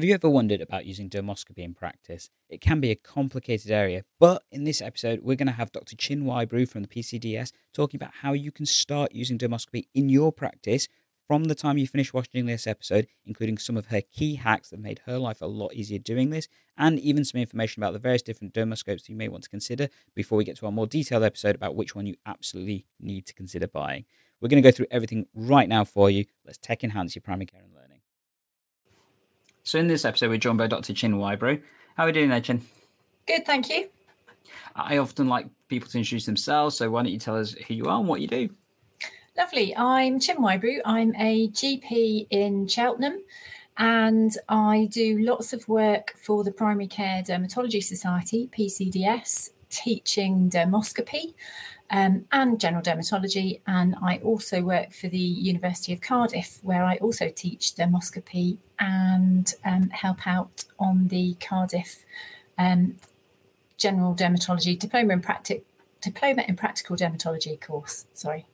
Have you ever wondered about using dermoscopy in practice? It can be a complicated area, but in this episode, we're going to have Dr. Chin Whybrew from the PCDS talking about how you can start using dermoscopy in your practice from the time you finish watching this episode, including some of her key hacks that made her life a lot easier doing this, and even some information about the various different dermoscopes you may want to consider before we get to our more detailed episode about which one you absolutely need to consider buying. We're going to go through everything right now for you. Let's tech enhance your primary care and. So in this episode, we're joined by Dr. Chin Whybrew. How are we doing there, Chin? Good, thank you. I often like people to introduce themselves, so why don't you tell us who you are and what you do? Lovely. I'm Chin Whybrew. I'm a GP in Cheltenham and I do lots of work for the Primary Care Dermatology Society, PCDS, teaching dermoscopy um, and general dermatology. And I also work for the University of Cardiff, where I also teach dermoscopy and um, help out on the Cardiff um, General Dermatology Diploma in Practic Diploma in Practical Dermatology course. Sorry.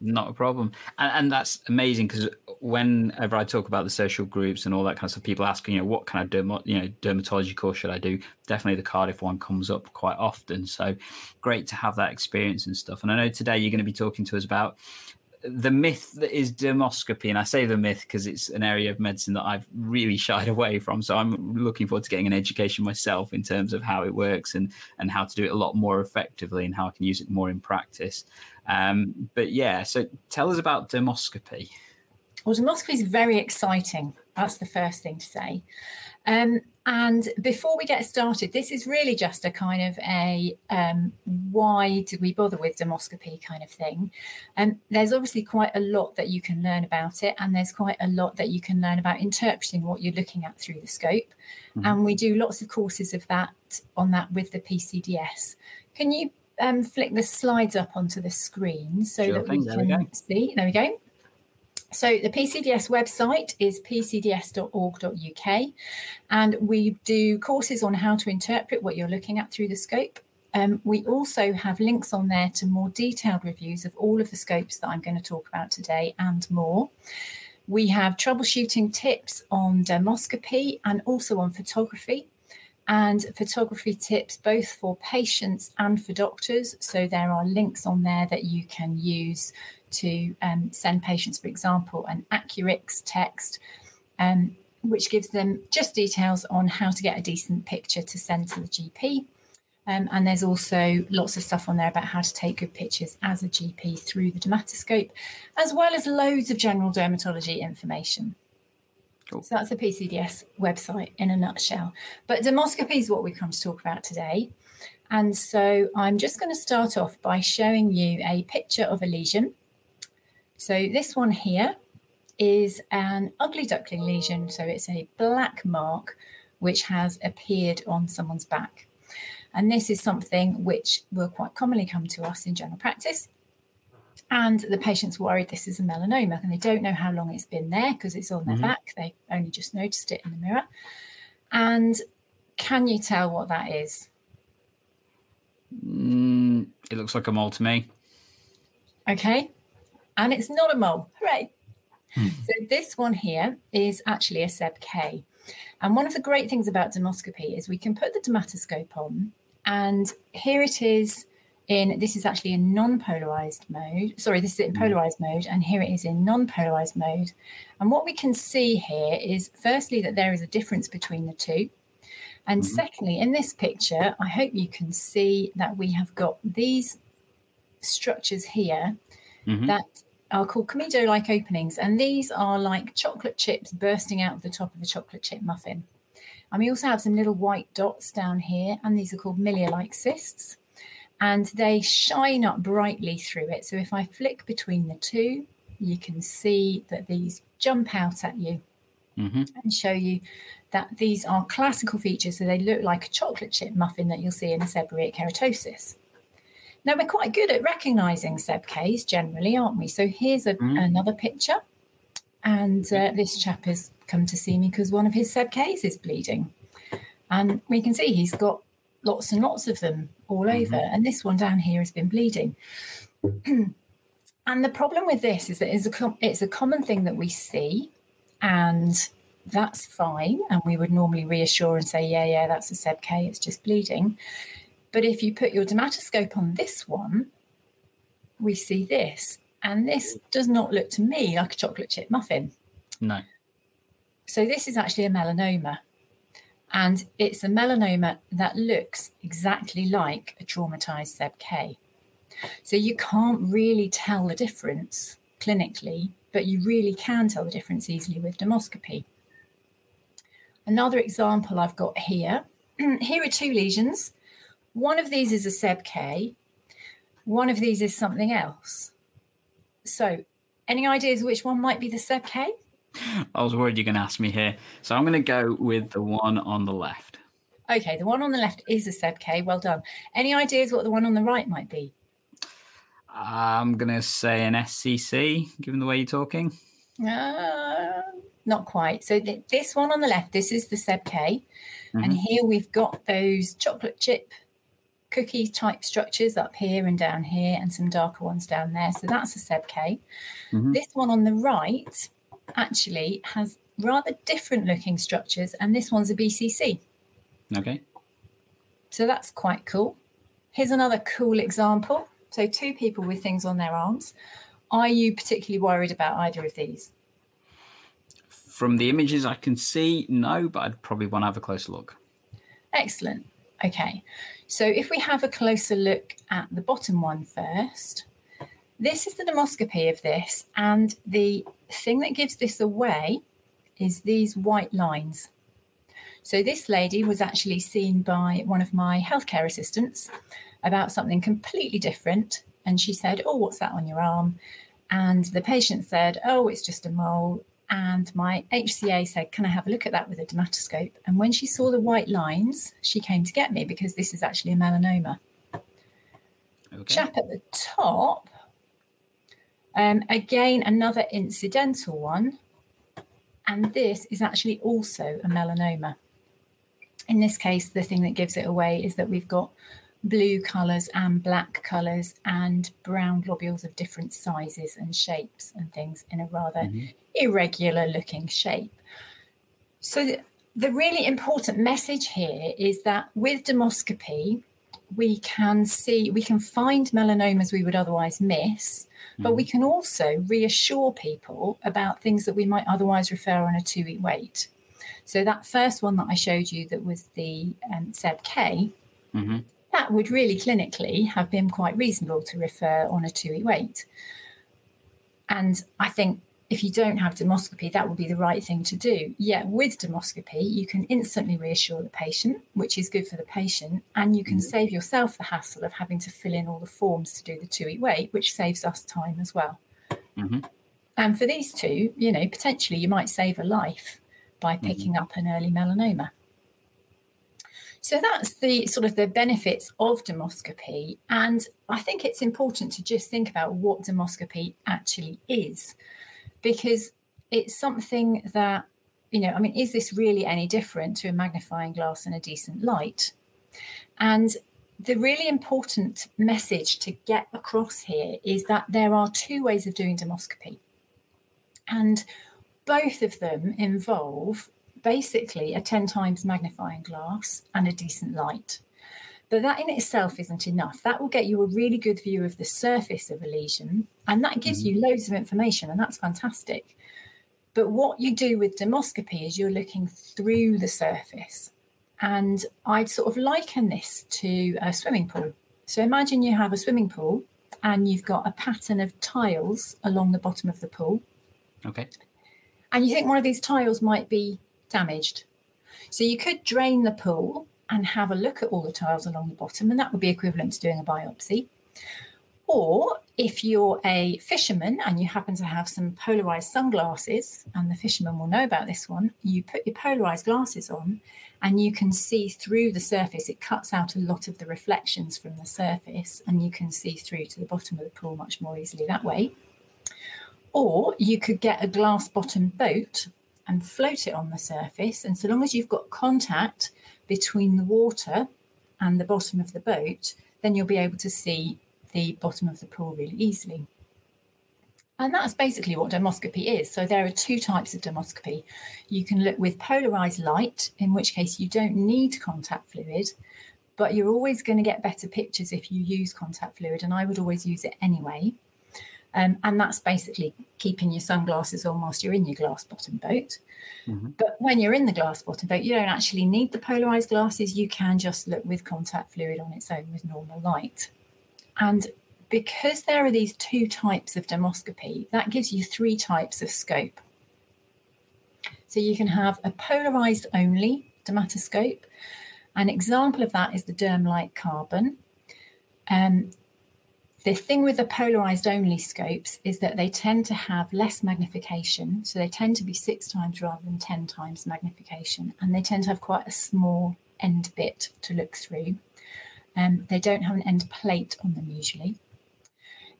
Not a problem, and, and that's amazing because whenever I talk about the social groups and all that kind of stuff, people ask, you know, what kind of dermo- you know dermatology course should I do? Definitely the Cardiff one comes up quite often. So great to have that experience and stuff. And I know today you're going to be talking to us about the myth that is dermoscopy, and I say the myth because it's an area of medicine that I've really shied away from. So I'm looking forward to getting an education myself in terms of how it works and and how to do it a lot more effectively and how I can use it more in practice. Um, but yeah, so tell us about dermoscopy. Well, dermoscopy is very exciting. That's the first thing to say. Um, and before we get started, this is really just a kind of a um, why do we bother with dermoscopy kind of thing. And um, there's obviously quite a lot that you can learn about it, and there's quite a lot that you can learn about interpreting what you're looking at through the scope. Mm-hmm. And we do lots of courses of that on that with the PCDS. Can you um, flick the slides up onto the screen so sure that we can we see? There we go. So the PCDS website is pcds.org.uk, and we do courses on how to interpret what you're looking at through the scope. Um, we also have links on there to more detailed reviews of all of the scopes that I'm going to talk about today and more. We have troubleshooting tips on dermoscopy and also on photography and photography tips both for patients and for doctors. So there are links on there that you can use to um, send patients, for example, an Accurx text, um, which gives them just details on how to get a decent picture to send to the GP. Um, and there's also lots of stuff on there about how to take good pictures as a GP through the dermatoscope, as well as loads of general dermatology information. Cool. So that's the PCDS website in a nutshell. But dermoscopy is what we've come to talk about today. And so I'm just going to start off by showing you a picture of a lesion. So this one here is an ugly duckling lesion. So it's a black mark which has appeared on someone's back. And this is something which will quite commonly come to us in general practice. And the patient's worried this is a melanoma and they don't know how long it's been there because it's on their mm-hmm. back. They only just noticed it in the mirror. And can you tell what that is? Mm, it looks like a mole to me. Okay and it's not a mole. Hooray! Hmm. So this one here is actually a SEB-K. And one of the great things about dermoscopy is we can put the dermatoscope on, and here it is in this is actually in non-polarized mode. Sorry, this is in hmm. polarized mode, and here it is in non-polarized mode. And what we can see here is firstly that there is a difference between the two. And mm-hmm. secondly, in this picture, I hope you can see that we have got these structures here mm-hmm. that are called comedo like openings, and these are like chocolate chips bursting out of the top of a chocolate chip muffin. And we also have some little white dots down here, and these are called milia like cysts, and they shine up brightly through it. So if I flick between the two, you can see that these jump out at you mm-hmm. and show you that these are classical features. So they look like a chocolate chip muffin that you'll see in a seborrheic keratosis. Now, we're quite good at recognizing SEB-Ks generally, aren't we? So here's a, mm. another picture. And uh, this chap has come to see me because one of his SEB-Ks is bleeding. And we can see he's got lots and lots of them all mm-hmm. over. And this one down here has been bleeding. and the problem with this is that it's a, com- it's a common thing that we see. And that's fine. And we would normally reassure and say, yeah, yeah, that's a Seb K, it's just bleeding. But if you put your dermatoscope on this one, we see this. And this does not look to me like a chocolate chip muffin. No. So this is actually a melanoma. And it's a melanoma that looks exactly like a traumatized Seb K. So you can't really tell the difference clinically, but you really can tell the difference easily with dermoscopy. Another example I've got here. here are two lesions. One of these is a Seb K, one of these is something else. So, any ideas which one might be the Seb K? I was worried you're going to ask me here. So I'm going to go with the one on the left. Okay, the one on the left is a Seb K. Well done. Any ideas what the one on the right might be? I'm going to say an SCC, given the way you're talking. Uh, not quite. So th- this one on the left, this is the Seb K. Mm-hmm. And here we've got those chocolate chip cookie type structures up here and down here and some darker ones down there. So that's a Seb K. Mm-hmm. This one on the right actually has rather different looking structures, and this one's a BCC. Okay. So that's quite cool. Here's another cool example. So, two people with things on their arms. Are you particularly worried about either of these? From the images I can see, no, but I'd probably want to have a closer look. Excellent. Okay. So, if we have a closer look at the bottom one first, this is the dermoscopy of this, and the thing that gives this away is these white lines. So, this lady was actually seen by one of my healthcare assistants about something completely different. And she said, Oh, what's that on your arm? And the patient said, Oh, it's just a mole. And my HCA said, Can I have a look at that with a dermatoscope? And when she saw the white lines, she came to get me because this is actually a melanoma. Okay. Chap at the top um, again, another incidental one. And this is actually also a melanoma. In this case, the thing that gives it away is that we've got blue colours and black colours and brown globules of different sizes and shapes and things in a rather mm-hmm. irregular looking shape. So, the, the really important message here is that with dermoscopy, we can see, we can find melanomas we would otherwise miss, but we mm. can also reassure people about things that we might otherwise refer on a two week wait. So, that first one that I showed you that was the um, SEB K, mm-hmm. that would really clinically have been quite reasonable to refer on a two week wait. And I think if you don't have dermoscopy, that would be the right thing to do. Yet with dermoscopy, you can instantly reassure the patient, which is good for the patient, and you can mm-hmm. save yourself the hassle of having to fill in all the forms to do the two week wait, which saves us time as well. Mm-hmm. And for these two, you know, potentially you might save a life by mm-hmm. picking mm-hmm. up an early melanoma. So that's the sort of the benefits of dermoscopy. And I think it's important to just think about what dermoscopy actually is because it's something that, you know, I mean, is this really any different to a magnifying glass and a decent light? And the really important message to get across here is that there are two ways of doing dermoscopy. And both of them involve basically a 10 times magnifying glass and a decent light. But that in itself isn't enough. That will get you a really good view of the surface of a lesion, and that gives mm-hmm. you loads of information, and that's fantastic. But what you do with dermoscopy is you're looking through the surface. And I'd sort of liken this to a swimming pool. So imagine you have a swimming pool and you've got a pattern of tiles along the bottom of the pool. Okay. And you think one of these tiles might be damaged. So you could drain the pool and have a look at all the tiles along the bottom, and that would be equivalent to doing a biopsy. Or if you're a fisherman and you happen to have some polarized sunglasses, and the fisherman will know about this one, you put your polarized glasses on and you can see through the surface. It cuts out a lot of the reflections from the surface, and you can see through to the bottom of the pool much more easily that way. Or you could get a glass bottom boat and float it on the surface. And so long as you've got contact between the water and the bottom of the boat, then you'll be able to see the bottom of the pool really easily. And that's basically what dermoscopy is. So there are two types of dermoscopy. You can look with polarized light, in which case you don't need contact fluid, but you're always going to get better pictures if you use contact fluid. And I would always use it anyway. Um, and that's basically keeping your sunglasses on whilst you're in your glass bottom boat. Mm-hmm. But when you're in the glass bottom boat, you don't actually need the polarized glasses. You can just look with contact fluid on its own with normal light. And because there are these two types of dermoscopy, that gives you three types of scope. So you can have a polarized only dermatoscope. An example of that is the DermLite Carbon. Um, the thing with the polarized only scopes is that they tend to have less magnification. So they tend to be six times rather than 10 times magnification. And they tend to have quite a small end bit to look through. Um, they don't have an end plate on them usually.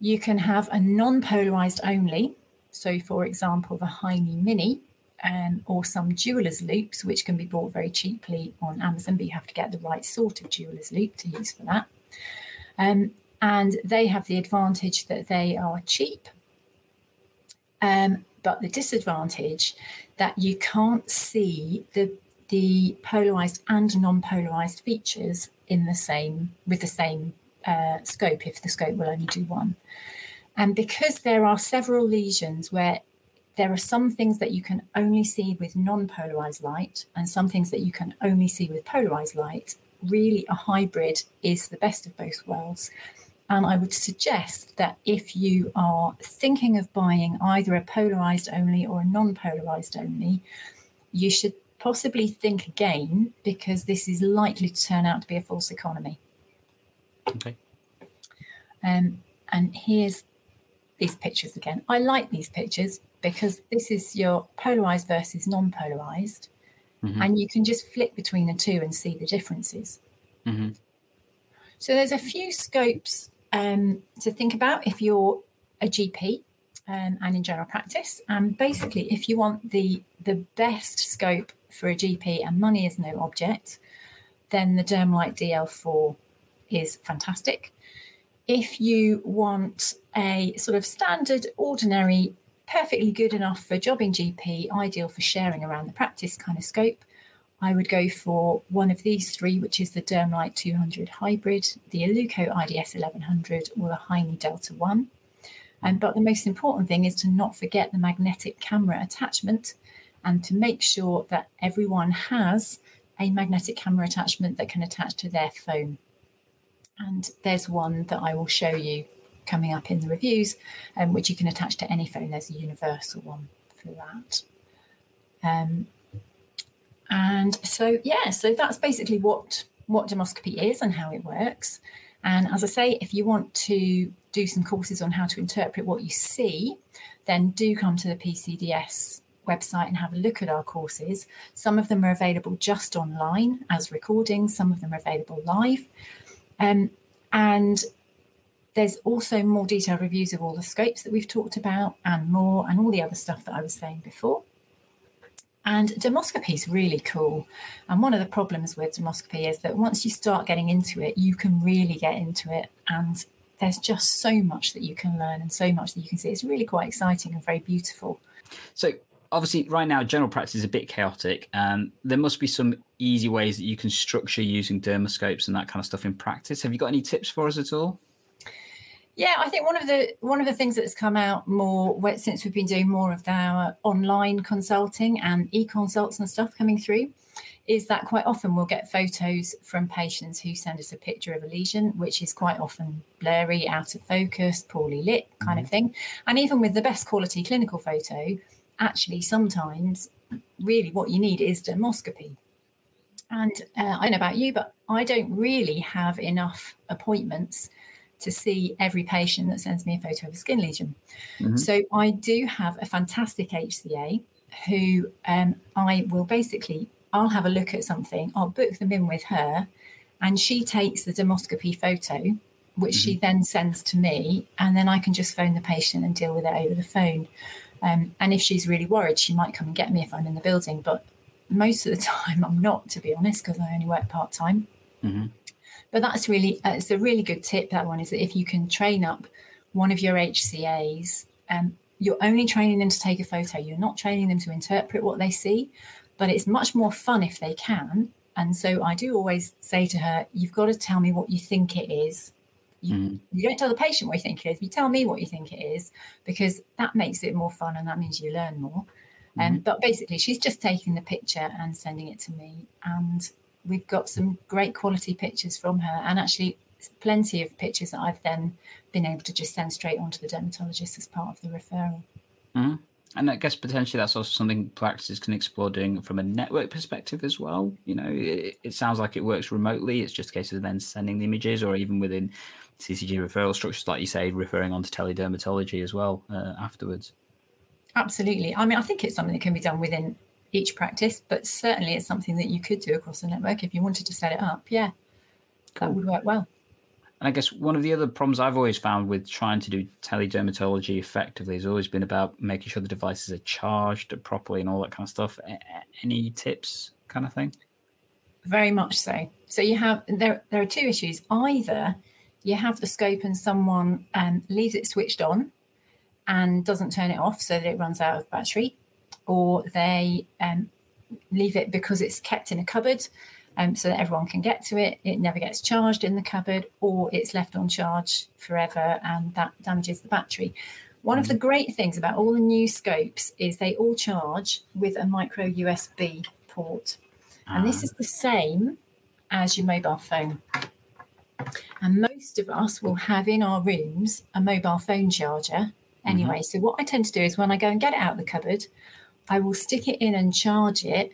You can have a non polarized only. So, for example, the Heine Mini um, or some jeweler's loupes, which can be bought very cheaply on Amazon, but you have to get the right sort of jeweler's loupe to use for that. Um, and they have the advantage that they are cheap. Um, but the disadvantage that you can't see the the polarized and non-polarized features in the same with the same uh, scope if the scope will only do one. And because there are several lesions where there are some things that you can only see with non-polarized light and some things that you can only see with polarized light, really a hybrid is the best of both worlds. And I would suggest that if you are thinking of buying either a polarized only or a non polarized only, you should possibly think again because this is likely to turn out to be a false economy. Okay. Um, and here's these pictures again. I like these pictures because this is your polarized versus non polarized. Mm-hmm. And you can just flick between the two and see the differences. Mm-hmm. So there's a few scopes um, to think about if you're a GP um, and in general practice. And basically, if you want the the best scope for a GP and money is no object, then the DermLite DL4 is fantastic. If you want a sort of standard, ordinary, perfectly good enough for jobbing GP, ideal for sharing around the practice kind of scope, I would go for one of these three, which is the Dermlite 200 Hybrid, the Illuco IDS 1100, or the Heine Delta 1. Um, but the most important thing is to not forget the magnetic camera attachment and to make sure that everyone has a magnetic camera attachment that can attach to their phone. And there's one that I will show you coming up in the reviews, um, which you can attach to any phone. There's a universal one for that. Um, and so, yeah, so that's basically what what dermoscopy is and how it works. And as I say, if you want to do some courses on how to interpret what you see, then do come to the PCDS website and have a look at our courses. Some of them are available just online as recordings, some of them are available live. Um, and there's also more detailed reviews of all the scopes that we've talked about and more, and all the other stuff that I was saying before. And dermoscopy is really cool. And one of the problems with dermoscopy is that once you start getting into it, you can really get into it. And there's just so much that you can learn and so much that you can see. It's really quite exciting and very beautiful. So, obviously, right now, general practice is a bit chaotic. Um, there must be some easy ways that you can structure using dermoscopes and that kind of stuff in practice. Have you got any tips for us at all? Yeah, I think one of the one of the things that's come out more since we've been doing more of our online consulting and e-consults and stuff coming through is that quite often we'll get photos from patients who send us a picture of a lesion, which is quite often blurry, out of focus, poorly lit kind mm-hmm. of thing. And even with the best quality clinical photo, actually sometimes really what you need is dermoscopy. And uh, I don't know about you, but I don't really have enough appointments to see every patient that sends me a photo of a skin lesion. Mm-hmm. So I do have a fantastic HCA who um, I will basically, I'll have a look at something, I'll book them in with her, and she takes the dermoscopy photo, which mm-hmm. she then sends to me, and then I can just phone the patient and deal with it over the phone. Um, and if she's really worried, she might come and get me if I'm in the building. But most of the time, I'm not, to be honest, because I only work part time. Mm-hmm. But that's really uh, it's a really good tip. That one is that if you can train up one of your HCAs, um, you're only training them to take a photo. You're not training them to interpret what they see, but it's much more fun if they can. And so I do always say to her, you've got to tell me what you think it is. You, mm. you don't tell the patient what you think it is. You tell me what you think it is because that makes it more fun and that means you learn more. Um, but basically, she's just taking the picture and sending it to me. And we've got some great quality pictures from her. And actually, plenty of pictures that I've then been able to just send straight on to the dermatologist as part of the referral. Mm. And I guess potentially that's also something practices can explore doing from a network perspective as well. You know, it, it sounds like it works remotely. It's just a case of then sending the images, or even within CCG referral structures, like you say, referring on to teledermatology as well uh, afterwards. Absolutely. I mean, I think it's something that can be done within each practice, but certainly it's something that you could do across the network if you wanted to set it up. Yeah, cool. that would work well. And I guess one of the other problems I've always found with trying to do teledermatology effectively has always been about making sure the devices are charged properly and all that kind of stuff. Any tips, kind of thing? Very much so. So you have there. There are two issues. Either you have the scope and someone um, leaves it switched on and doesn't turn it off so that it runs out of battery, or they um, leave it because it's kept in a cupboard um, so that everyone can get to it. It never gets charged in the cupboard, or it's left on charge forever, and that damages the battery. One of the great things about all the new scopes is they all charge with a micro USB port. And this ah. is the same as your mobile phone. And most of us will have in our rooms a mobile phone charger anyway. Mm-hmm. So, what I tend to do is when I go and get it out of the cupboard, I will stick it in and charge it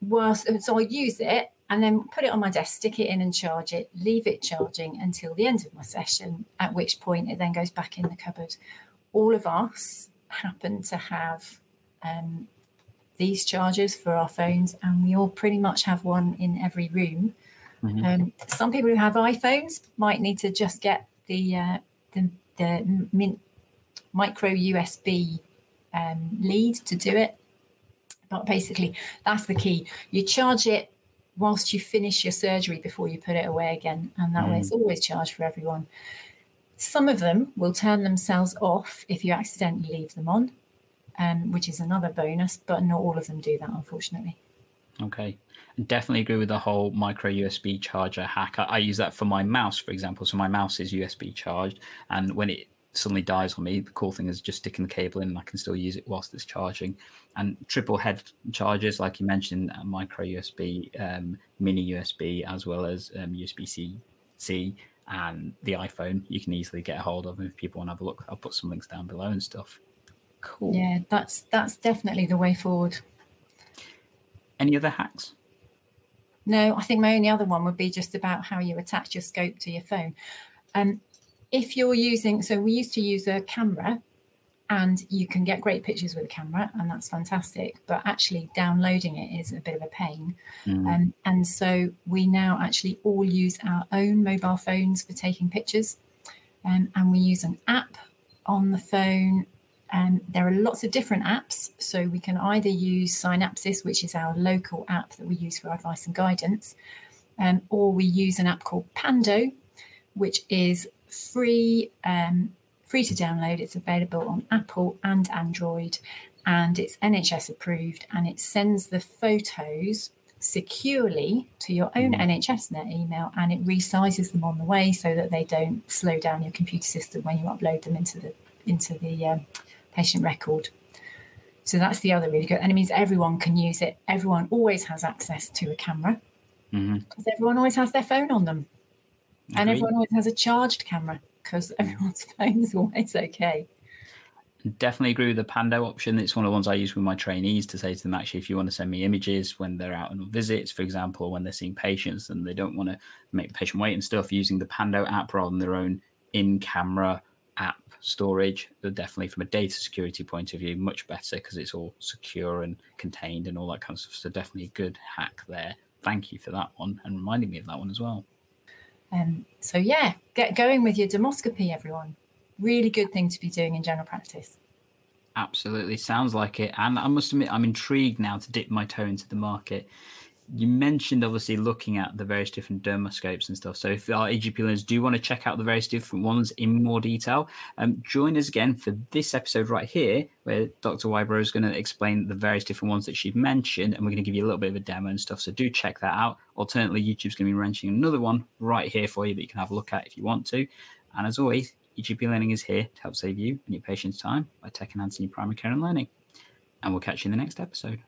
whilst so I use it and then put it on my desk, stick it in and charge it, leave it charging until the end of my session, at which point it then goes back in the cupboard. All of us happen to have um, these chargers for our phones, and we all pretty much have one in every room. Mm-hmm. Um, some people who have iPhones might need to just get the uh, the, the min- micro USB um, lead to do it but basically, that's the key. You charge it whilst you finish your surgery before you put it away again. And that mm. way it's mm. always charged for everyone. Some of them will turn themselves off if you accidentally leave them on, um, which is another bonus, but not all of them do that, unfortunately. Okay. Definitely agree with the whole micro USB charger hack. I, I use that for my mouse, for example. So my mouse is USB charged, and when it suddenly dies on me, the cool thing is just sticking the cable in and I can still use it whilst it's charging. And triple head chargers, like you mentioned, micro USB, um, mini USB, as well as um, USB C, C, and the iPhone, you can easily get a hold of. if people want to have a look, I'll put some links down below and stuff. Cool. Yeah, that's that's definitely the way forward. Any other hacks? No, I think my only other one would be just about how you attach your scope to your phone. Um, if you're using, so we used to use a camera and you can get great pictures with a camera and that's fantastic but actually downloading it is a bit of a pain. Mm. um, and so we now actually all use our own mobile phones for taking pictures. Um, and we use an app on the phone. And there are lots of different apps. So we can either use synapsis which is our local app that we use for advice and guidance um, or we use an app called pando which is free, um, free to download. It's available on Apple and Android, and it's NHS approved, and it sends the photos securely to your own mm. NHSnet email, and it resizes them on the way so that they don't slow down your computer system when you upload them into the into the um, patient record. So that's the other really good, and it means everyone can use it. Everyone always has access to a camera mm-hmm. because mm-hmm. everyone always has their phone on them. And everyone always has a charged camera because everyone's phone is always okay. Definitely agree with the Pando option. It's one of the ones I use with my trainees to say to them, actually, if you want to send me images when they're out on visits, for example, when they're seeing patients and they don't want to make the patient wait and stuff, using the Pando app rather than their own in camera app storage, they're definitely from a data security point of view, much better because it's all secure and contained and all that kind of stuff. So, definitely a good hack there. Thank you for that one and reminding me of that one as well. Um, so yeah, get going with your demoscopy, everyone. Really good thing to be doing in general practice. Absolutely, sounds like it. And I must admit, I'm intrigued now to dip my toe into the market. You mentioned obviously looking at the various different dermoscopes and stuff. So if our EGP learners do want to check out the various different ones in more detail, um, join us again for this episode right here, where Dr. Whybrew is going to explain the various different ones that she mentioned, and we're going to give you a little bit of a demo and stuff. So do check that out. Alternatively, YouTube's going to be wrenching another one right here for you that you can have a look at if you want to. And as always, EGP Learning is here to help save you and your patients time by tech enhancing your primary care and learning. And we'll catch you in the next episode.